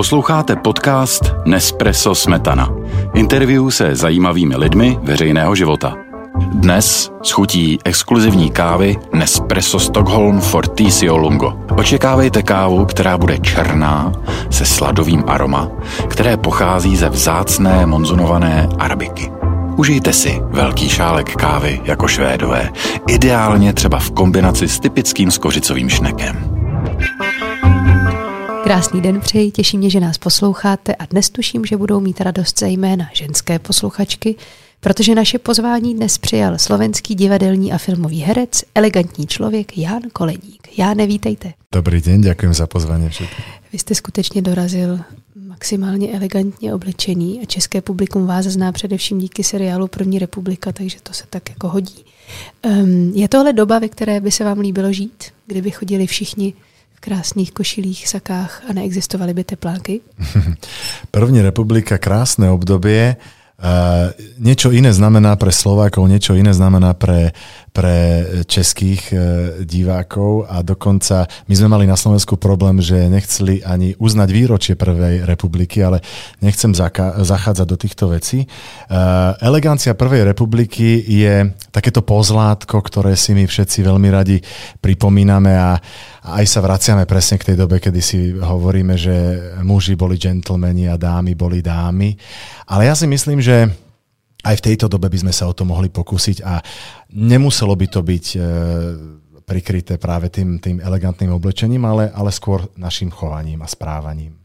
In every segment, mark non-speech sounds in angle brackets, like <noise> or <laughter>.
Posloucháte podcast Nespresso Smetana. Interview se zajímavými lidmi veřejného života. Dnes schutí exkluzivní kávy Nespresso Stockholm Fortisio Lungo. Očekávejte kávu, která bude černá, se sladovým aroma, které pochází ze vzácné monzunované arabiky. Užijte si velký šálek kávy jako švédové, ideálně třeba v kombinaci s typickým skořicovým šnekem. Krásný den přeji, těší mě, že nás posloucháte a dnes tuším, že budou mít radost zejména ženské posluchačky, protože naše pozvání dnes přijal slovenský divadelní a filmový herec, elegantní člověk Jan Koleník. Já nevítejte. Dobrý den, děkuji za pozvání všetkým. Vy jste skutečně dorazil maximálně elegantně oblečený a české publikum vás zná především díky seriálu První republika, takže to se tak jako hodí. Um, je tohle doba, ve které by se vám líbilo žít, kdyby chodili všichni krásných košilích, sakách a neexistovaly by tepláky? <laughs> První republika, krásné obdobie. Uh, niečo iné znamená pre Slovákov, niečo iné znamená pre, pre českých uh, divákov a dokonca my sme mali na Slovensku problém, že nechceli ani uznať výročie Prvej republiky, ale nechcem zaka- zachádzať do týchto vecí. Uh, elegancia Prvej republiky je takéto pozlátko, ktoré si my všetci veľmi radi pripomíname a, a aj sa vraciame presne k tej dobe, kedy si hovoríme, že muži boli džentlmeni a dámy boli dámy. Ale ja si myslím, že aj v tejto dobe by sme sa o to mohli pokúsiť a nemuselo by to byť e, prikryté práve tým, tým elegantným oblečením, ale, ale skôr našim chovaním a správaním.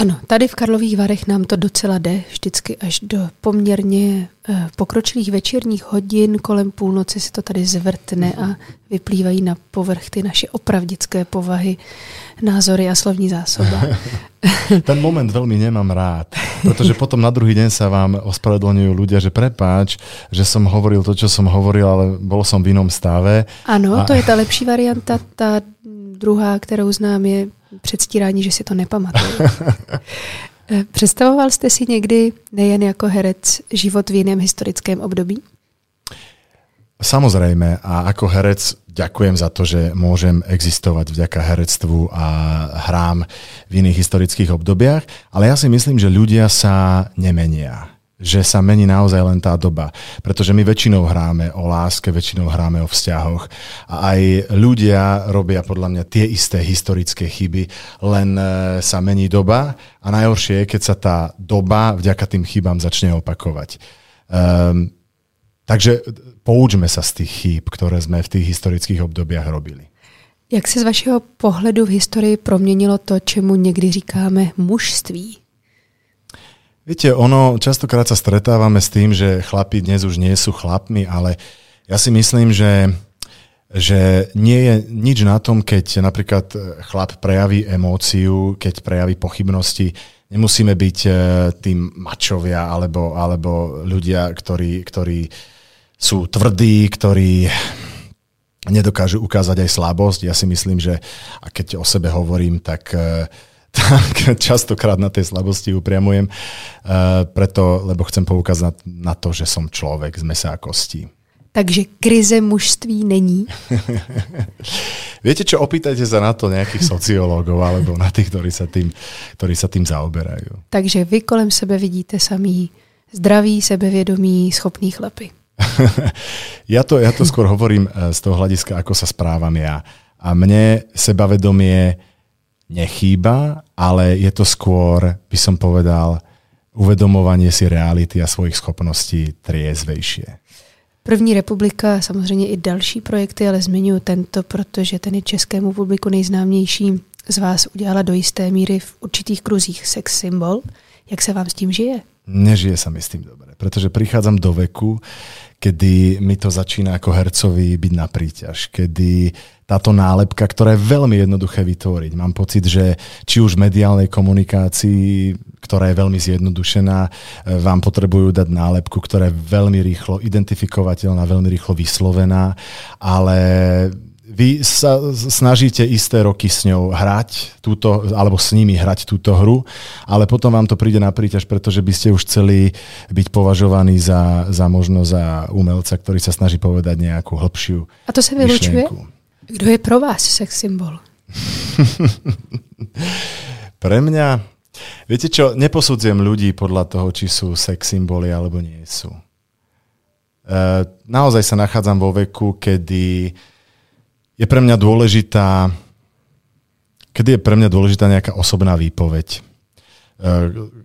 Ano, tady v Karlových Varech nám to docela jde, vždycky až do poměrně eh, pokročilých večerních hodin kolem půlnoci se to tady zvrtne a vyplývají na povrch ty naše opravdické povahy, názory a slovní zásoba. <laughs> Ten moment veľmi nemám rád, pretože potom na druhý deň sa vám ospravedlňujú ľudia, že prepáč, že som hovoril to, čo som hovoril, ale bol som v inom stave. Ano, a... to je ta lepší varianta. Ta druhá, kterou znám, je předstírání, že si to nepamatuju. <laughs> Představoval jste si někdy nejen jako herec život v jiném historickém období? Samozrejme a ako herec ďakujem za to, že môžem existovať vďaka herectvu a hrám v iných historických obdobiach, ale ja si myslím, že ľudia sa nemenia že sa mení naozaj len tá doba. Pretože my väčšinou hráme o láske, väčšinou hráme o vzťahoch a aj ľudia robia podľa mňa tie isté historické chyby, len e, sa mení doba a najhoršie je, keď sa tá doba vďaka tým chybám začne opakovať. Um, takže poučme sa z tých chýb, ktoré sme v tých historických obdobiach robili. Jak se z vašeho pohledu v historii proměnilo to, čemu někdy říkáme mužství? Viete, ono, častokrát sa stretávame s tým, že chlapi dnes už nie sú chlapmi, ale ja si myslím, že, že nie je nič na tom, keď napríklad chlap prejaví emóciu, keď prejaví pochybnosti. Nemusíme byť e, tým mačovia alebo, alebo ľudia, ktorí, ktorí sú tvrdí, ktorí nedokážu ukázať aj slabosť. Ja si myslím, že a keď o sebe hovorím, tak uh, tak <laughs> častokrát na tej slabosti upriamujem, uh, preto, lebo chcem poukázať na, to, že som človek z mesa a kostí. Takže krize mužství není? <laughs> Viete čo, opýtajte sa na to nejakých sociológov <laughs> alebo na tých, ktorí sa tým, ktorí sa tým zaoberajú. Takže vy kolem sebe vidíte samý zdraví, sebevědomí, schopný chlapy. ja, to, ja to skôr hovorím eh, z toho hľadiska, ako sa správam ja. A mne sebavedomie nechýba, ale je to skôr, by som povedal, uvedomovanie si reality a svojich schopností triezvejšie. První republika, samozřejmě i další projekty, ale zmiňuji tento, protože ten je českému publiku nejznámější. Z vás udělala do jisté míry v určitých kruzích sex symbol. Jak se vám s tím žije? Nežije sa mi s tým dobre, pretože prichádzam do veku, kedy mi to začína ako hercovi byť na príťaž, kedy táto nálepka, ktorá je veľmi jednoduché vytvoriť. Mám pocit, že či už v mediálnej komunikácii, ktorá je veľmi zjednodušená, e, vám potrebujú dať nálepku, ktorá je veľmi rýchlo identifikovateľná, veľmi rýchlo vyslovená, ale vy sa snažíte isté roky s ňou hrať túto, alebo s nimi hrať túto hru, ale potom vám to príde na príťaž, pretože by ste už chceli byť považovaní za, za možno za umelca, ktorý sa snaží povedať nejakú hĺbšiu A to sa vylučuje? Kdo je pro vás sex symbol? <laughs> Pre mňa Viete čo, neposudzujem ľudí podľa toho, či sú sex symboly alebo nie sú. E, naozaj sa nachádzam vo veku, kedy je pre mňa dôležitá kedy je pre mňa dôležitá nejaká osobná výpoveď, e,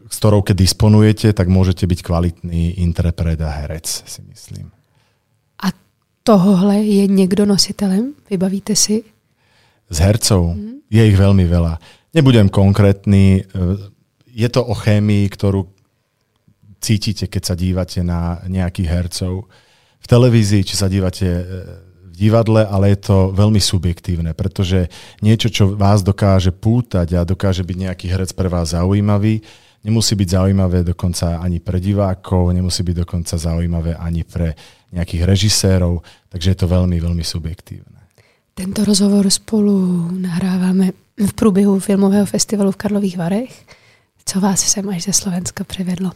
s ktorou keď disponujete, tak môžete byť kvalitný interpret a herec, si myslím. A tohohle je niekto nositelem? Vybavíte si? Z hercov? Mm. Je ich veľmi veľa. Nebudem konkrétny. E, je to o chémii, ktorú cítite, keď sa dívate na nejakých hercov. V televízii, či sa dívate e, divadle, ale je to veľmi subjektívne, pretože niečo, čo vás dokáže pútať a dokáže byť nejaký herec pre vás zaujímavý, nemusí byť zaujímavé dokonca ani pre divákov, nemusí byť dokonca zaujímavé ani pre nejakých režisérov, takže je to veľmi, veľmi subjektívne. Tento rozhovor spolu nahrávame v průběhu filmového festivalu v Karlových Varech. Co vás sem až ze Slovenska privedlo?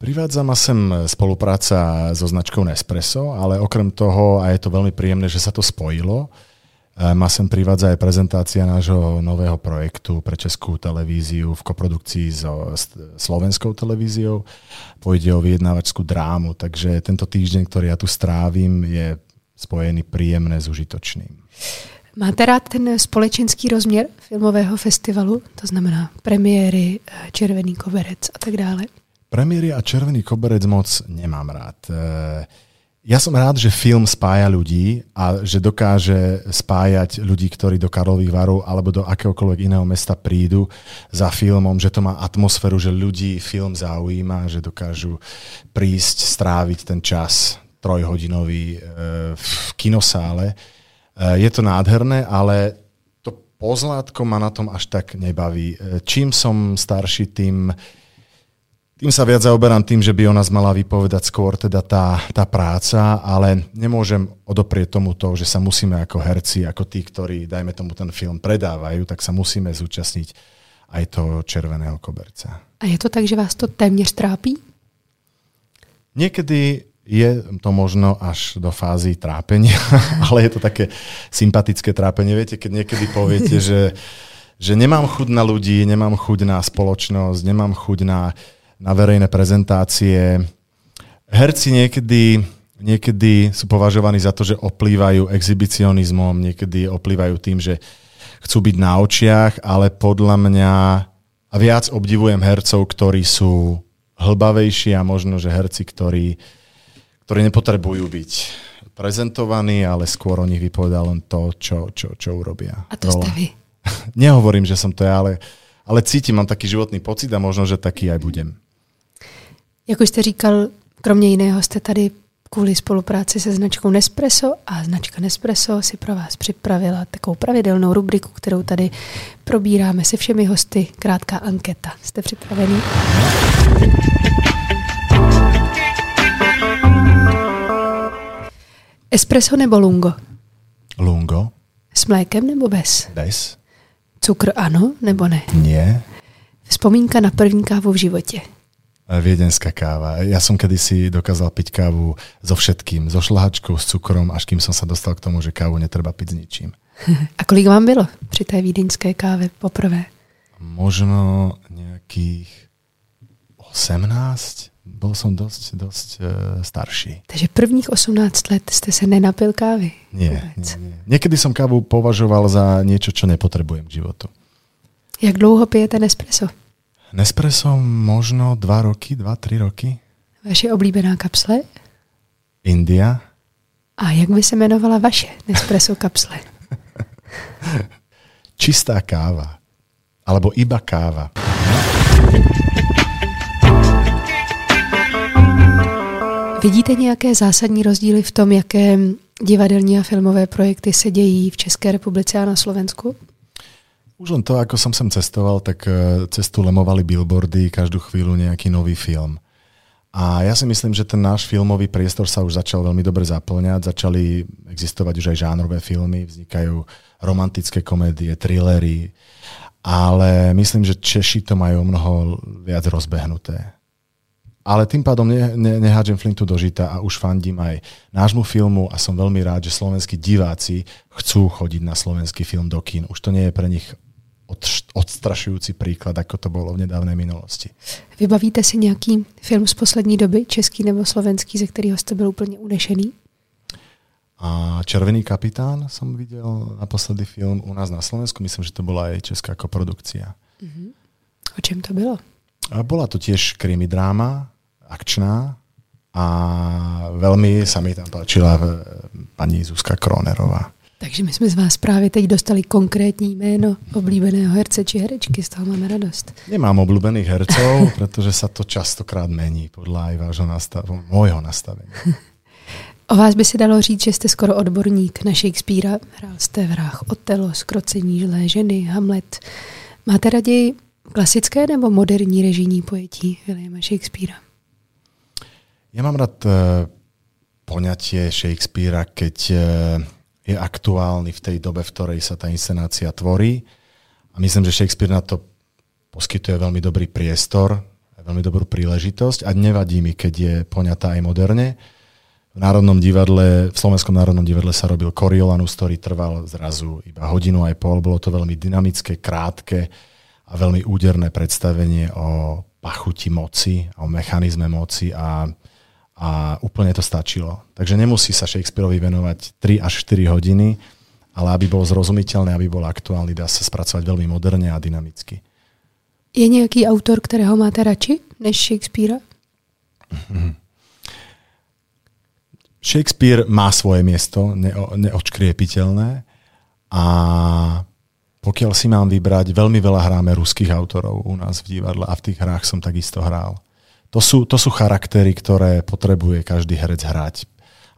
Privádza ma sem spolupráca so značkou Nespresso, ale okrem toho, a je to veľmi príjemné, že sa to spojilo, e, ma sem privádza aj prezentácia nášho nového projektu pre Českú televíziu v koprodukcii so slovenskou televíziou. Pôjde o vyjednávačskú drámu, takže tento týždeň, ktorý ja tu strávim, je spojený príjemné s užitočným. Máte rád ten společenský rozměr filmového festivalu? To znamená premiéry, eh, červený koberec a tak dále? Premiéry a červený koberec moc nemám rád. Eh, ja som rád, že film spája ľudí a že dokáže spájať ľudí, ktorí do Karlových varov alebo do akéhokoľvek iného mesta prídu za filmom, že to má atmosféru, že ľudí film zaujíma, že dokážu prísť, stráviť ten čas trojhodinový eh, v kinosále Eh, je to nádherné, ale to pozlátko ma na tom až tak nebaví. Čím som starší, tým, tým sa viac zaoberám tým, že by o nás mala vypovedať skôr teda tá, tá práca, ale nemôžem odoprieť tomu to, že sa musíme ako herci, ako tí, ktorí, dajme tomu, ten film predávajú, tak sa musíme zúčastniť aj toho červeného koberca. A je to tak, že vás to téměř trápí? Niekedy je to možno až do fázy trápenia, <laughs> ale je to také sympatické trápenie. Viete, keď niekedy poviete, <laughs> že, že nemám chuť na ľudí, nemám chuť na spoločnosť, nemám chuť na, na verejné prezentácie. Herci niekedy, niekedy sú považovaní za to, že oplývajú exhibicionizmom, niekedy oplývajú tým, že chcú byť na očiach, ale podľa mňa a viac obdivujem hercov, ktorí sú hlbavejší a možno, že herci, ktorí ktorí nepotrebujú byť prezentovaní, ale skôr o nich vypovedá len to, čo, čo, čo urobia. A to ste vy. <laughs> Nehovorím, že som to ja, ale, ale cítim, mám taký životný pocit a možno, že taký aj budem. Jak už jste říkal, kromě jiného jste tady kvůli spolupráci se značkou Nespresso a značka Nespresso si pro vás připravila takovou pravidelnou rubriku, kterou tady probíráme se všemi hosty. Krátká anketa. Jste připravení? Espresso nebo lungo? Lungo. S mlékem nebo bez? Bez. Cukr ano nebo ne? Nie. Vzpomínka na první kávu v životě. Viedenská káva. Ja som kedysi dokázal piť kávu so všetkým, so šlahačkou, s cukrom, až kým som sa dostal k tomu, že kávu netreba piť s ničím. <laughs> A kolik vám bylo při té vídeňské káve poprvé? Možno nejakých 18 bol som dosť, dosť uh, starší. Takže prvních 18 let ste sa nenapil kávy? Nie, nie, nie. Niekedy som kávu považoval za niečo, čo nepotrebujem k životu. Jak dlouho pijete Nespresso? Nespresso možno 2 roky, 2-3 roky. Vaše oblíbená kapsle? India. A jak by se jmenovala vaše Nespresso kapsle? <laughs> Čistá káva. Alebo iba káva. Vidíte nějaké zásadní rozdíly v tom, jaké divadelní a filmové projekty se dějí v České republice a na Slovensku? Už len to, ako som sem cestoval, tak e, cestu lemovali billboardy, každú chvíľu nejaký nový film. A ja si myslím, že ten náš filmový priestor sa už začal veľmi dobre zaplňať. Začali existovať už aj žánrové filmy, vznikajú romantické komédie, thrillery, ale myslím, že Češi to majú mnoho viac rozbehnuté. Ale tým pádom ne, ne, nehádžem flintu do žita a už fandím aj nášmu filmu a som veľmi rád, že slovenskí diváci chcú chodiť na slovenský film do kín. Už to nie je pre nich odstrašujúci príklad, ako to bolo v nedávnej minulosti. Vybavíte si nějaký film z poslední doby, český nebo slovenský, ze kterého jste byl úplně unešený? A Červený kapitán som videl naposledy film u nás na Slovensku. Myslím, že to bola aj česká koprodukcia. Mm-hmm. O čem to bylo? A bola to tiež krimi dráma, akčná a veľmi sa mi tam páčila eh, pani Zuzka Kronerová. Takže my jsme z vás právě teď dostali konkrétní jméno oblíbeného herce či herečky, z toho máme radost. Nemám obľúbených hercov, <laughs> pretože sa to častokrát mení podľa aj vášho nastavu, môjho nastavenia. <laughs> O vás by se dalo říct, že jste skoro odborník na Shakespearea. Hrál jste v hrách Otelo, Skrocení žlé ženy, Hamlet. Máte raději klasické nebo moderní režijní pojetí Williama Shakespearea? Ja mám rád uh, poňatie Shakespearea, keď uh, je aktuálny v tej dobe, v ktorej sa tá inscenácia tvorí. A myslím, že Shakespeare na to poskytuje veľmi dobrý priestor, veľmi dobrú príležitosť a nevadí mi, keď je poňatá aj moderne v Národnom divadle, v Slovenskom národnom divadle sa robil Coriolanus, ktorý trval zrazu iba hodinu aj pol. Bolo to veľmi dynamické, krátke a veľmi úderné predstavenie o pachuti moci, o mechanizme moci a, a úplne to stačilo. Takže nemusí sa Shakespeareovi venovať 3 až 4 hodiny, ale aby bol zrozumiteľný, aby bol aktuálny, dá sa spracovať veľmi moderne a dynamicky. Je nějaký autor, kterého máte radši než Shakespearea? Shakespeare má svoje miesto, neo, neočkriepiteľné a pokiaľ si mám vybrať, veľmi veľa hráme ruských autorov u nás v divadle a v tých hrách som takisto hral. To sú, to sú charaktery, ktoré potrebuje každý herec hrať.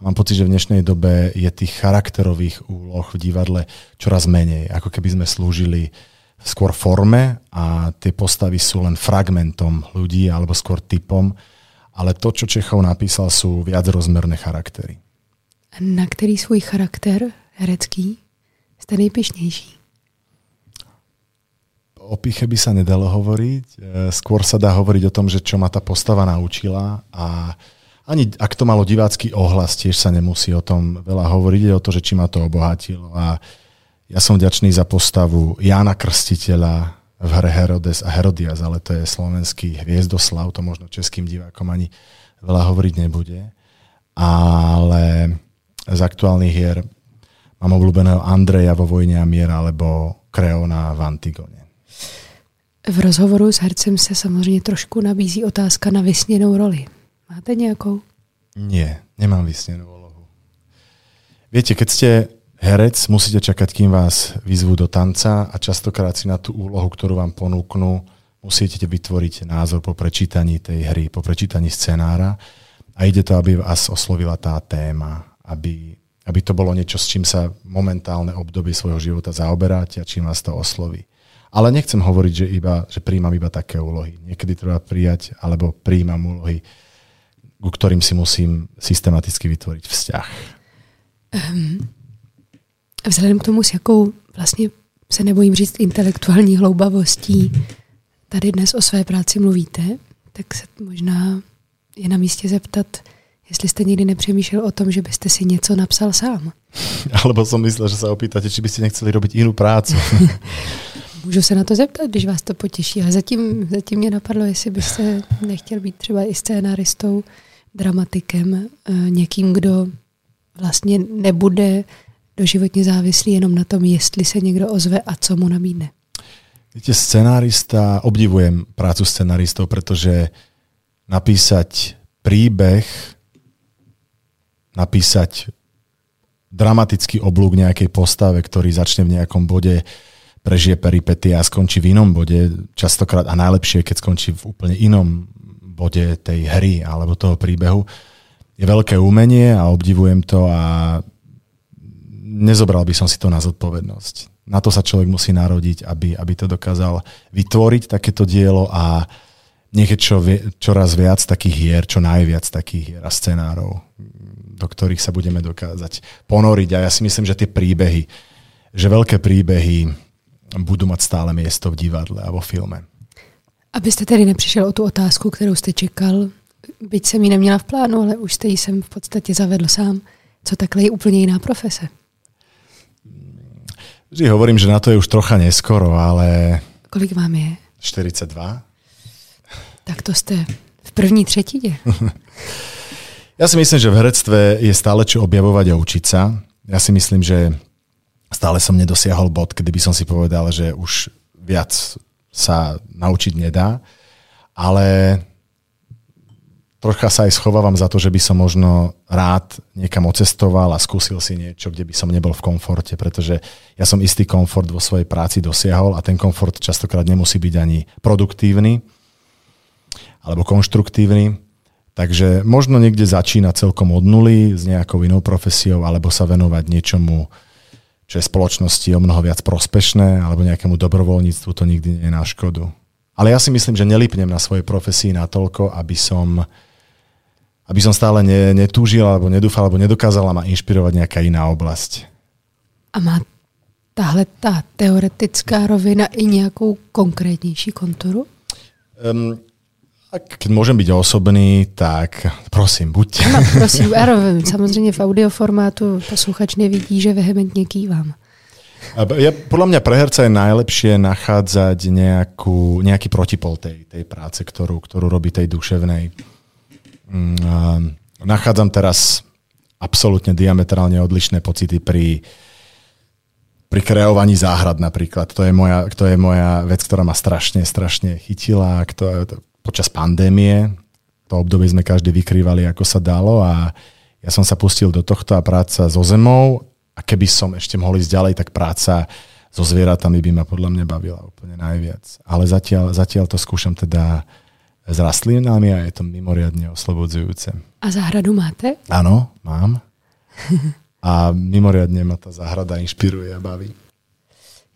Mám pocit, že v dnešnej dobe je tých charakterových úloh v divadle čoraz menej. Ako keby sme slúžili skôr forme a tie postavy sú len fragmentom ľudí alebo skôr typom ale to, čo Čechov napísal, sú viac rozmerné charaktery. Na který svůj charakter herecký jste nejpišnější? O piche by sa nedalo hovoriť. E, skôr sa dá hovoriť o tom, že čo ma tá postava naučila a ani ak to malo divácky ohlas, tiež sa nemusí o tom veľa hovoriť, ide o to, že či ma to obohatilo. A ja som vďačný za postavu Jána Krstiteľa, v hre Herodes a Herodias, ale to je slovenský hviezdoslav, to možno českým divákom ani veľa hovoriť nebude. Ale z aktuálnych hier mám obľúbeného Andreja vo Vojne a miera alebo Kreona v Antigone. V rozhovoru s hercem se samozřejmě trošku nabízí otázka na vysněnou roli. Máte nějakou? Nie, nemám vysněnú úlohu. Viete, keď ste herec, musíte čakať, kým vás vyzvú do tanca a častokrát si na tú úlohu, ktorú vám ponúknú, musíte vytvoriť názor po prečítaní tej hry, po prečítaní scenára a ide to, aby vás oslovila tá téma, aby, aby to bolo niečo, s čím sa momentálne obdobie svojho života zaoberáte a čím vás to osloví. Ale nechcem hovoriť, že, iba, že príjmam iba také úlohy. Niekedy treba prijať alebo príjmam úlohy, ku ktorým si musím systematicky vytvoriť vzťah. Um, Vzhledem k tomu, s jakou vlastně se nebojím říct intelektuální hloubavostí tady dnes o své práci mluvíte, tak se možná je na místě zeptat, jestli jste někdy nepřemýšlel o tom, že byste si něco napsal sám. <laughs> Alebo som myslel, že sa opýtate, či by ste nechceli robiť inú prácu. <laughs> Můžu se na to zeptat, když vás to potěší, ale zatím, zatím mě napadlo, jestli byste nechtěl být třeba i scénaristou, dramatikem, eh, někým, kdo vlastně nebude doživotně závislý jenom na tom, jestli se někdo ozve a co mu nabídne. Viete, scenárista, obdivujem prácu scenáristov, pretože napísať príbeh, napísať dramatický oblúk nejakej postave, ktorý začne v nejakom bode, prežije peripety a skončí v inom bode, častokrát a najlepšie, keď skončí v úplne inom bode tej hry alebo toho príbehu, je veľké umenie a obdivujem to a nezobral by som si to na zodpovednosť. Na to sa človek musí narodiť, aby, aby to dokázal vytvoriť takéto dielo a nech je čo, čoraz viac takých hier, čo najviac takých hier a scenárov, do ktorých sa budeme dokázať ponoriť. A ja si myslím, že tie príbehy, že veľké príbehy budú mať stále miesto v divadle a vo filme. Abyste tedy nepřišel o tu otázku, kterou jste čekal, byť jsem ji neměla v plánu, ale už jste ji sem v podstatě zavedl sám. Co takhle je úplně jiná profese? Vždy hovorím, že na to je už trocha neskoro, ale... Kolik vám je? 42. Tak to jste v první třetině. <laughs> ja si myslím, že v herectve je stále čo objavovať a učiť sa. Ja si myslím, že stále som nedosiahol bod, kedy by som si povedal, že už viac sa naučiť nedá. Ale trocha sa aj schovávam za to, že by som možno rád niekam ocestoval a skúsil si niečo, kde by som nebol v komforte, pretože ja som istý komfort vo svojej práci dosiahol a ten komfort častokrát nemusí byť ani produktívny alebo konštruktívny. Takže možno niekde začína celkom od nuly s nejakou inou profesiou alebo sa venovať niečomu, čo je spoločnosti o mnoho viac prospešné alebo nejakému dobrovoľníctvu, to nikdy nie je na škodu. Ale ja si myslím, že nelipnem na svojej profesii natoľko, aby som aby som stále ne, netúžil, alebo nedúfal, alebo nedokázala ma inšpirovať nejaká iná oblasť. A má tahle tá teoretická rovina i nějakou konkrétnější konturu? Um, keď môžem byť osobný, tak prosím, buďte. No, <laughs> prosím, ano, samozřejmě v audioformátu posluchač nevidí, že vehementně kývam. Ja, podľa mňa pre herca je najlepšie nachádzať nejakú, nejaký protipol tej, tej práce, ktorú, ktorú robí tej duševnej. Mm, nachádzam teraz absolútne diametrálne odlišné pocity pri, pri kreovaní záhrad napríklad. To je, moja, to je moja vec, ktorá ma strašne, strašne chytila. To, to, počas pandémie to obdobie sme každý vykrývali, ako sa dalo a ja som sa pustil do tohto a práca so zemou a keby som ešte mohol ísť ďalej, tak práca so zvieratami by ma podľa mňa bavila úplne najviac. Ale zatiaľ, zatiaľ to skúšam teda s rastlinami a je to mimoriadne oslobodzujúce. A záhradu máte? Áno, mám. A mimoriadne ma ta záhrada inšpiruje a baví.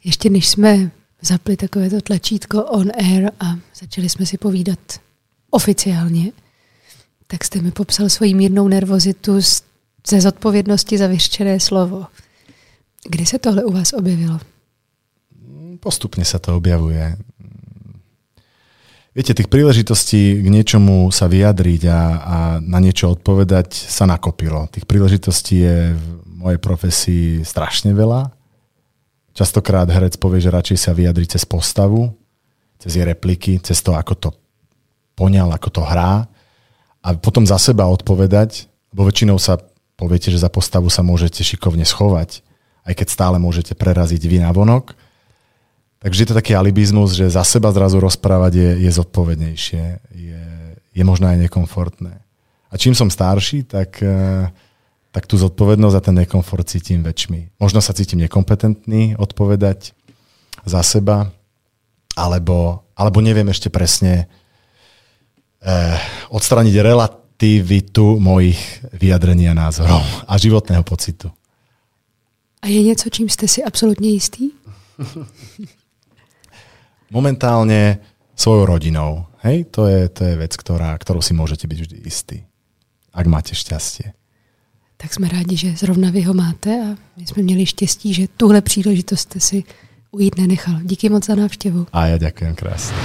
Ještě než jsme zapli takovéto tlačítko on air a začali jsme si povídat oficiálně, tak jste mi popsal svoji mírnou nervozitu ze zodpovědnosti za vyřčené slovo. Kdy se tohle u vás objevilo? Postupne sa to objavuje. Viete, tých príležitostí k niečomu sa vyjadriť a, a na niečo odpovedať sa nakopilo. Tých príležitostí je v mojej profesii strašne veľa. Častokrát herec povie, že radšej sa vyjadri cez postavu, cez jej repliky, cez to, ako to poňal, ako to hrá a potom za seba odpovedať, bo väčšinou sa poviete, že za postavu sa môžete šikovne schovať, aj keď stále môžete preraziť vy na vonok Takže je to taký alibizmus, že za seba zrazu rozprávať je, je zodpovednejšie, je, je možno aj nekomfortné. A čím som starší, tak, eh, tak tú zodpovednosť a ten nekomfort cítim väčšmi. Možno sa cítim nekompetentný odpovedať za seba, alebo, alebo neviem ešte presne eh, odstraniť relativitu mojich vyjadrení a názorov a životného pocitu. A je něco, čím jste si absolutně jistý? <laughs> momentálne svojou rodinou. Hej, to je, to je vec, ktorá, ktorou si môžete byť vždy istý, ak máte šťastie. Tak jsme rádi, že zrovna vy ho máte a my jsme měli štěstí, že tuhle příležitost jste si ujít nenechal. Díky moc za návštěvu. A ja ďakujem krásne.